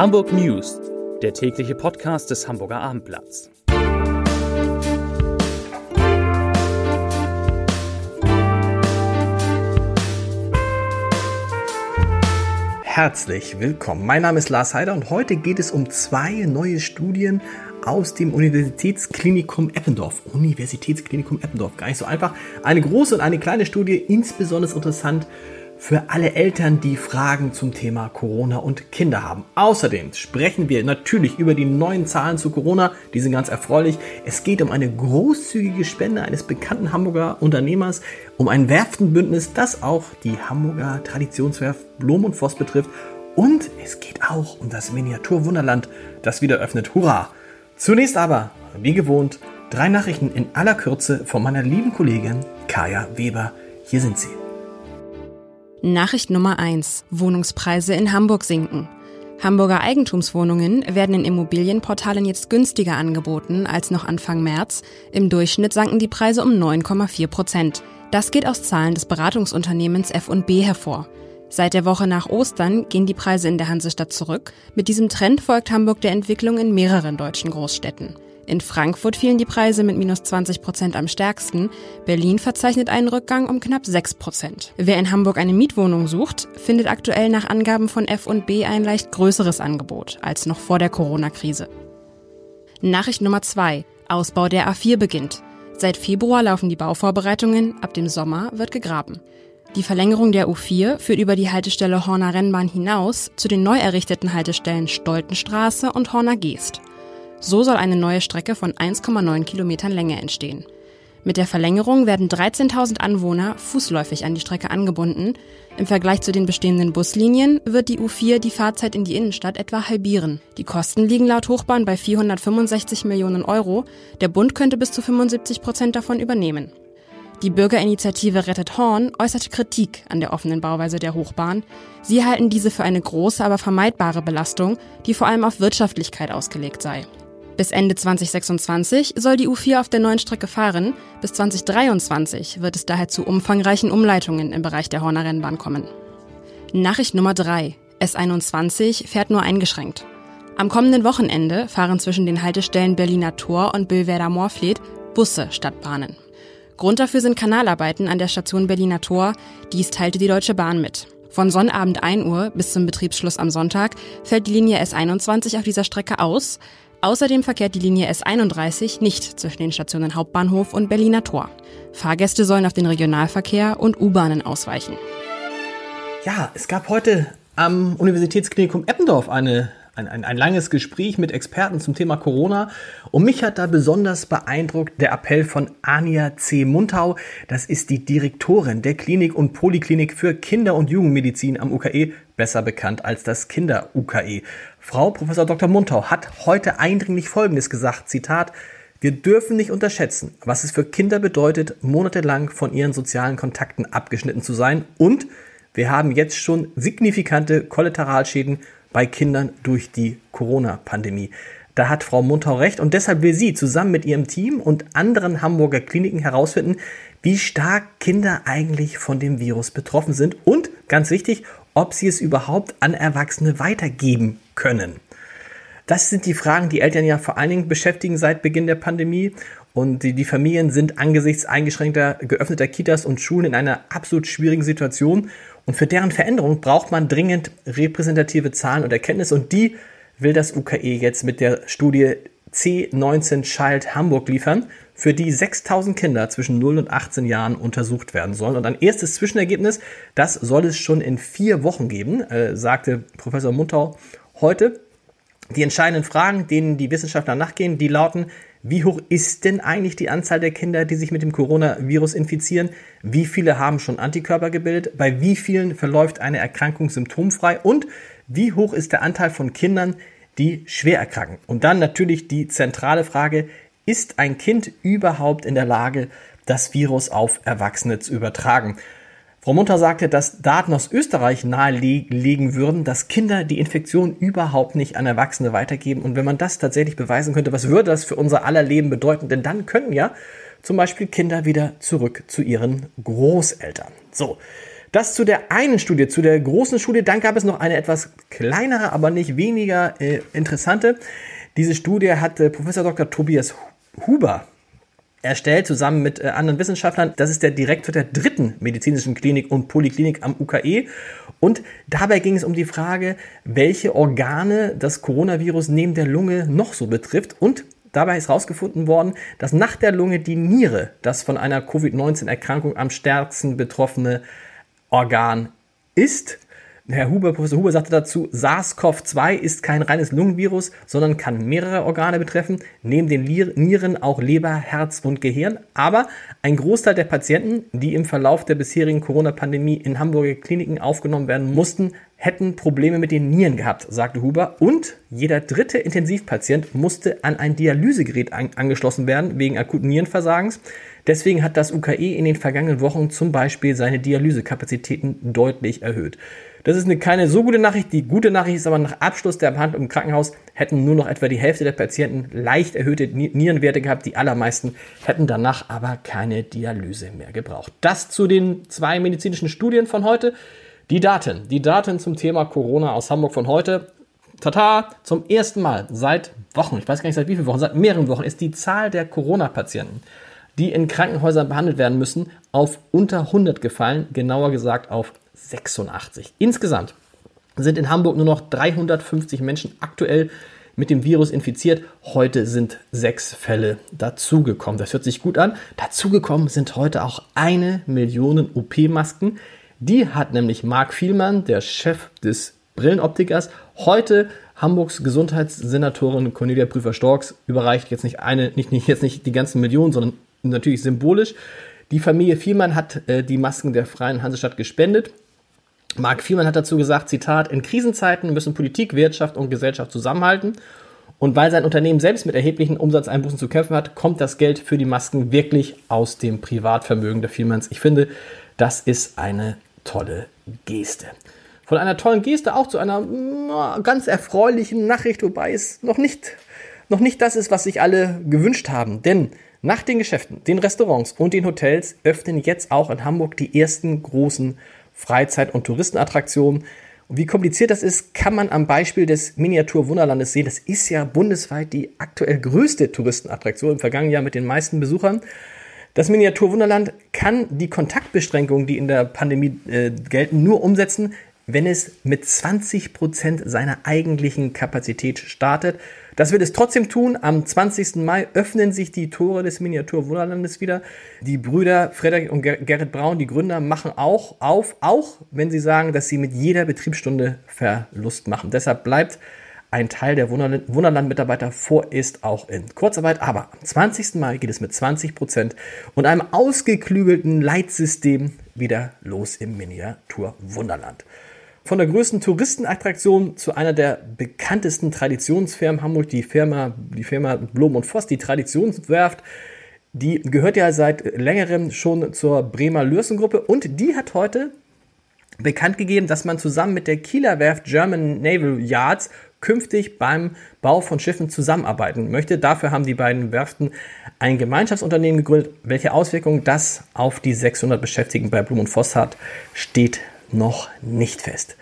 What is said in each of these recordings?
Hamburg News, der tägliche Podcast des Hamburger Abendblatts. Herzlich willkommen. Mein Name ist Lars Heider und heute geht es um zwei neue Studien aus dem Universitätsklinikum Eppendorf. Universitätsklinikum Eppendorf, gar nicht so einfach. Eine große und eine kleine Studie, insbesondere interessant für alle Eltern, die Fragen zum Thema Corona und Kinder haben. Außerdem sprechen wir natürlich über die neuen Zahlen zu Corona, die sind ganz erfreulich. Es geht um eine großzügige Spende eines bekannten Hamburger Unternehmers, um ein Werftenbündnis, das auch die Hamburger Traditionswerft Blom und Voss betrifft. Und es geht auch um das Miniaturwunderland, das wieder öffnet. Hurra! Zunächst aber, wie gewohnt, drei Nachrichten in aller Kürze von meiner lieben Kollegin Kaya Weber. Hier sind sie. Nachricht Nummer 1. Wohnungspreise in Hamburg sinken. Hamburger Eigentumswohnungen werden in Immobilienportalen jetzt günstiger angeboten als noch Anfang März. Im Durchschnitt sanken die Preise um 9,4 Prozent. Das geht aus Zahlen des Beratungsunternehmens F&B hervor. Seit der Woche nach Ostern gehen die Preise in der Hansestadt zurück. Mit diesem Trend folgt Hamburg der Entwicklung in mehreren deutschen Großstädten. In Frankfurt fielen die Preise mit minus 20 Prozent am stärksten. Berlin verzeichnet einen Rückgang um knapp 6 Prozent. Wer in Hamburg eine Mietwohnung sucht, findet aktuell nach Angaben von F&B ein leicht größeres Angebot als noch vor der Corona-Krise. Nachricht Nummer 2. Ausbau der A4 beginnt. Seit Februar laufen die Bauvorbereitungen, ab dem Sommer wird gegraben. Die Verlängerung der U4 führt über die Haltestelle Horner Rennbahn hinaus zu den neu errichteten Haltestellen Stoltenstraße und Horner Geest. So soll eine neue Strecke von 1,9 Kilometern Länge entstehen. Mit der Verlängerung werden 13.000 Anwohner fußläufig an die Strecke angebunden. Im Vergleich zu den bestehenden Buslinien wird die U4 die Fahrzeit in die Innenstadt etwa halbieren. Die Kosten liegen laut Hochbahn bei 465 Millionen Euro. Der Bund könnte bis zu 75 Prozent davon übernehmen. Die Bürgerinitiative Rettet Horn äußerte Kritik an der offenen Bauweise der Hochbahn. Sie halten diese für eine große, aber vermeidbare Belastung, die vor allem auf Wirtschaftlichkeit ausgelegt sei. Bis Ende 2026 soll die U4 auf der neuen Strecke fahren. Bis 2023 wird es daher zu umfangreichen Umleitungen im Bereich der Horner Rennbahn kommen. Nachricht Nummer 3. S21 fährt nur eingeschränkt. Am kommenden Wochenende fahren zwischen den Haltestellen Berliner Tor und Billwerder Moorfleet Busse statt Bahnen. Grund dafür sind Kanalarbeiten an der Station Berliner Tor. Dies teilte die Deutsche Bahn mit. Von Sonnabend 1 Uhr bis zum Betriebsschluss am Sonntag fällt die Linie S21 auf dieser Strecke aus. Außerdem verkehrt die Linie S31 nicht zwischen den Stationen Hauptbahnhof und Berliner Tor. Fahrgäste sollen auf den Regionalverkehr und U-Bahnen ausweichen. Ja, es gab heute am Universitätsklinikum Eppendorf eine ein, ein, ein langes Gespräch mit Experten zum Thema Corona. Und mich hat da besonders beeindruckt der Appell von Anja C. Muntau. Das ist die Direktorin der Klinik und Poliklinik für Kinder- und Jugendmedizin am UKE, besser bekannt als das Kinder-UKE. Frau Professor Dr. Muntau hat heute eindringlich Folgendes gesagt, Zitat, wir dürfen nicht unterschätzen, was es für Kinder bedeutet, monatelang von ihren sozialen Kontakten abgeschnitten zu sein und wir haben jetzt schon signifikante Kollateralschäden bei Kindern durch die Corona-Pandemie. Da hat Frau Muntau recht und deshalb will sie zusammen mit ihrem Team und anderen Hamburger Kliniken herausfinden, wie stark Kinder eigentlich von dem Virus betroffen sind und, ganz wichtig, ob sie es überhaupt an Erwachsene weitergeben können. Das sind die Fragen, die Eltern ja vor allen Dingen beschäftigen seit Beginn der Pandemie. Und die, die Familien sind angesichts eingeschränkter, geöffneter Kitas und Schulen in einer absolut schwierigen Situation. Und für deren Veränderung braucht man dringend repräsentative Zahlen und Erkenntnisse. Und die will das UKE jetzt mit der Studie C19 Child Hamburg liefern, für die 6000 Kinder zwischen 0 und 18 Jahren untersucht werden sollen. Und ein erstes Zwischenergebnis, das soll es schon in vier Wochen geben, äh, sagte Professor Muntau heute. Die entscheidenden Fragen, denen die Wissenschaftler nachgehen, die lauten, wie hoch ist denn eigentlich die Anzahl der Kinder, die sich mit dem Coronavirus infizieren? Wie viele haben schon Antikörper gebildet? Bei wie vielen verläuft eine Erkrankung symptomfrei? Und wie hoch ist der Anteil von Kindern, die schwer erkranken? Und dann natürlich die zentrale Frage, ist ein Kind überhaupt in der Lage, das Virus auf Erwachsene zu übertragen? Frau Munter sagte, dass Daten aus Österreich nahelegen würden, dass Kinder die Infektion überhaupt nicht an Erwachsene weitergeben. Und wenn man das tatsächlich beweisen könnte, was würde das für unser aller Leben bedeuten? Denn dann könnten ja zum Beispiel Kinder wieder zurück zu ihren Großeltern. So. Das zu der einen Studie, zu der großen Studie. Dann gab es noch eine etwas kleinere, aber nicht weniger äh, interessante. Diese Studie hat äh, Professor Dr. Tobias Huber erstellt, zusammen mit äh, anderen Wissenschaftlern. Das ist der Direktor der dritten medizinischen Klinik und Poliklinik am UKE. Und dabei ging es um die Frage, welche Organe das Coronavirus neben der Lunge noch so betrifft. Und dabei ist herausgefunden worden, dass nach der Lunge die Niere das von einer Covid-19-Erkrankung am stärksten betroffene Organ ist. Herr Huber, Professor Huber sagte dazu, SARS-CoV-2 ist kein reines Lungenvirus, sondern kann mehrere Organe betreffen, neben den Nieren auch Leber, Herz und Gehirn. Aber ein Großteil der Patienten, die im Verlauf der bisherigen Corona-Pandemie in Hamburger Kliniken aufgenommen werden mussten, hätten Probleme mit den Nieren gehabt, sagte Huber. Und jeder dritte Intensivpatient musste an ein Dialysegerät an angeschlossen werden wegen akuten Nierenversagens. Deswegen hat das UKE in den vergangenen Wochen zum Beispiel seine Dialysekapazitäten deutlich erhöht. Das ist eine keine so gute Nachricht. Die gute Nachricht ist aber, nach Abschluss der Behandlung im Krankenhaus hätten nur noch etwa die Hälfte der Patienten leicht erhöhte Nierenwerte gehabt. Die allermeisten hätten danach aber keine Dialyse mehr gebraucht. Das zu den zwei medizinischen Studien von heute. Die Daten, die Daten zum Thema Corona aus Hamburg von heute. Tata, zum ersten Mal seit Wochen, ich weiß gar nicht seit wie vielen Wochen, seit mehreren Wochen ist die Zahl der Corona-Patienten die in Krankenhäusern behandelt werden müssen, auf unter 100 gefallen, genauer gesagt auf 86. Insgesamt sind in Hamburg nur noch 350 Menschen aktuell mit dem Virus infiziert. Heute sind sechs Fälle dazugekommen. Das hört sich gut an. Dazugekommen sind heute auch eine Million OP-Masken. Die hat nämlich Marc Vielmann, der Chef des Brillenoptikers, heute Hamburgs Gesundheitssenatorin Cornelia Prüfer-Storks überreicht. Jetzt nicht eine, nicht, nicht, jetzt nicht die ganzen Millionen, sondern natürlich symbolisch. Die Familie Vielmann hat äh, die Masken der Freien Hansestadt gespendet. Marc Vielmann hat dazu gesagt, Zitat, in Krisenzeiten müssen Politik, Wirtschaft und Gesellschaft zusammenhalten. Und weil sein Unternehmen selbst mit erheblichen Umsatzeinbußen zu kämpfen hat, kommt das Geld für die Masken wirklich aus dem Privatvermögen der Vielmanns. Ich finde, das ist eine tolle Geste. Von einer tollen Geste auch zu einer ganz erfreulichen Nachricht, wobei es noch nicht, noch nicht das ist, was sich alle gewünscht haben. Denn nach den Geschäften, den Restaurants und den Hotels öffnen jetzt auch in Hamburg die ersten großen Freizeit- und Touristenattraktionen. Und wie kompliziert das ist, kann man am Beispiel des Miniatur Wunderlandes sehen. Das ist ja bundesweit die aktuell größte Touristenattraktion im vergangenen Jahr mit den meisten Besuchern. Das Miniatur Wunderland kann die Kontaktbeschränkungen, die in der Pandemie äh, gelten, nur umsetzen, wenn es mit 20 Prozent seiner eigentlichen Kapazität startet. Das wird es trotzdem tun. Am 20. Mai öffnen sich die Tore des Miniatur Wunderlandes wieder. Die Brüder Frederik und Gerrit Braun, die Gründer, machen auch auf, auch wenn sie sagen, dass sie mit jeder Betriebsstunde Verlust machen. Deshalb bleibt ein Teil der Wunderland-Mitarbeiter vorerst auch in Kurzarbeit. Aber am 20. Mai geht es mit 20 Prozent und einem ausgeklügelten Leitsystem wieder los im Miniatur Wunderland. Von der größten Touristenattraktion zu einer der bekanntesten Traditionsfirmen Hamburg, die Firma, die Firma Blom und Voss, die Traditionswerft. Die gehört ja seit längerem schon zur Bremer Lürsen-Gruppe und die hat heute bekannt gegeben, dass man zusammen mit der Kieler Werft German Naval Yards künftig beim Bau von Schiffen zusammenarbeiten möchte. Dafür haben die beiden Werften ein Gemeinschaftsunternehmen gegründet. Welche Auswirkungen das auf die 600 Beschäftigten bei Blum und Voss hat, steht noch nicht fest.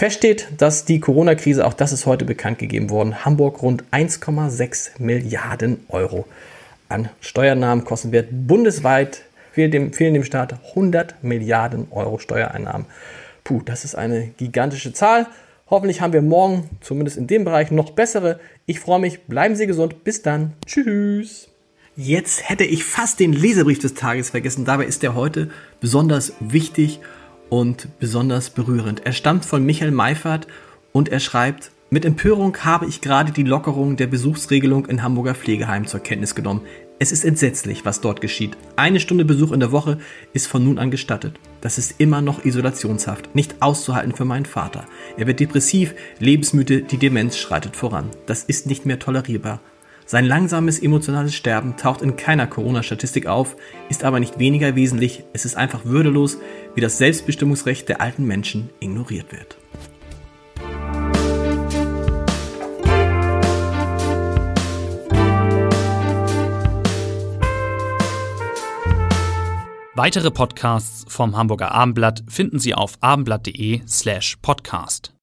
Fest steht, dass die Corona-Krise, auch das ist heute bekannt gegeben worden, Hamburg rund 1,6 Milliarden Euro an Steuernahmen kosten wird. Bundesweit fehlen dem, fehlen dem Staat 100 Milliarden Euro Steuereinnahmen. Puh, das ist eine gigantische Zahl. Hoffentlich haben wir morgen, zumindest in dem Bereich, noch bessere. Ich freue mich. Bleiben Sie gesund. Bis dann. Tschüss. Jetzt hätte ich fast den Leserbrief des Tages vergessen. Dabei ist der heute besonders wichtig und besonders berührend. Er stammt von Michael Meifert und er schreibt, mit Empörung habe ich gerade die Lockerung der Besuchsregelung in Hamburger Pflegeheimen zur Kenntnis genommen. Es ist entsetzlich, was dort geschieht. Eine Stunde Besuch in der Woche ist von nun an gestattet. Das ist immer noch Isolationshaft, nicht auszuhalten für meinen Vater. Er wird depressiv, lebensmüde, die Demenz schreitet voran. Das ist nicht mehr tolerierbar. Sein langsames emotionales Sterben taucht in keiner Corona-Statistik auf, ist aber nicht weniger wesentlich. Es ist einfach würdelos, wie das Selbstbestimmungsrecht der alten Menschen ignoriert wird. Weitere Podcasts vom Hamburger Abendblatt finden Sie auf abendblatt.de slash podcast.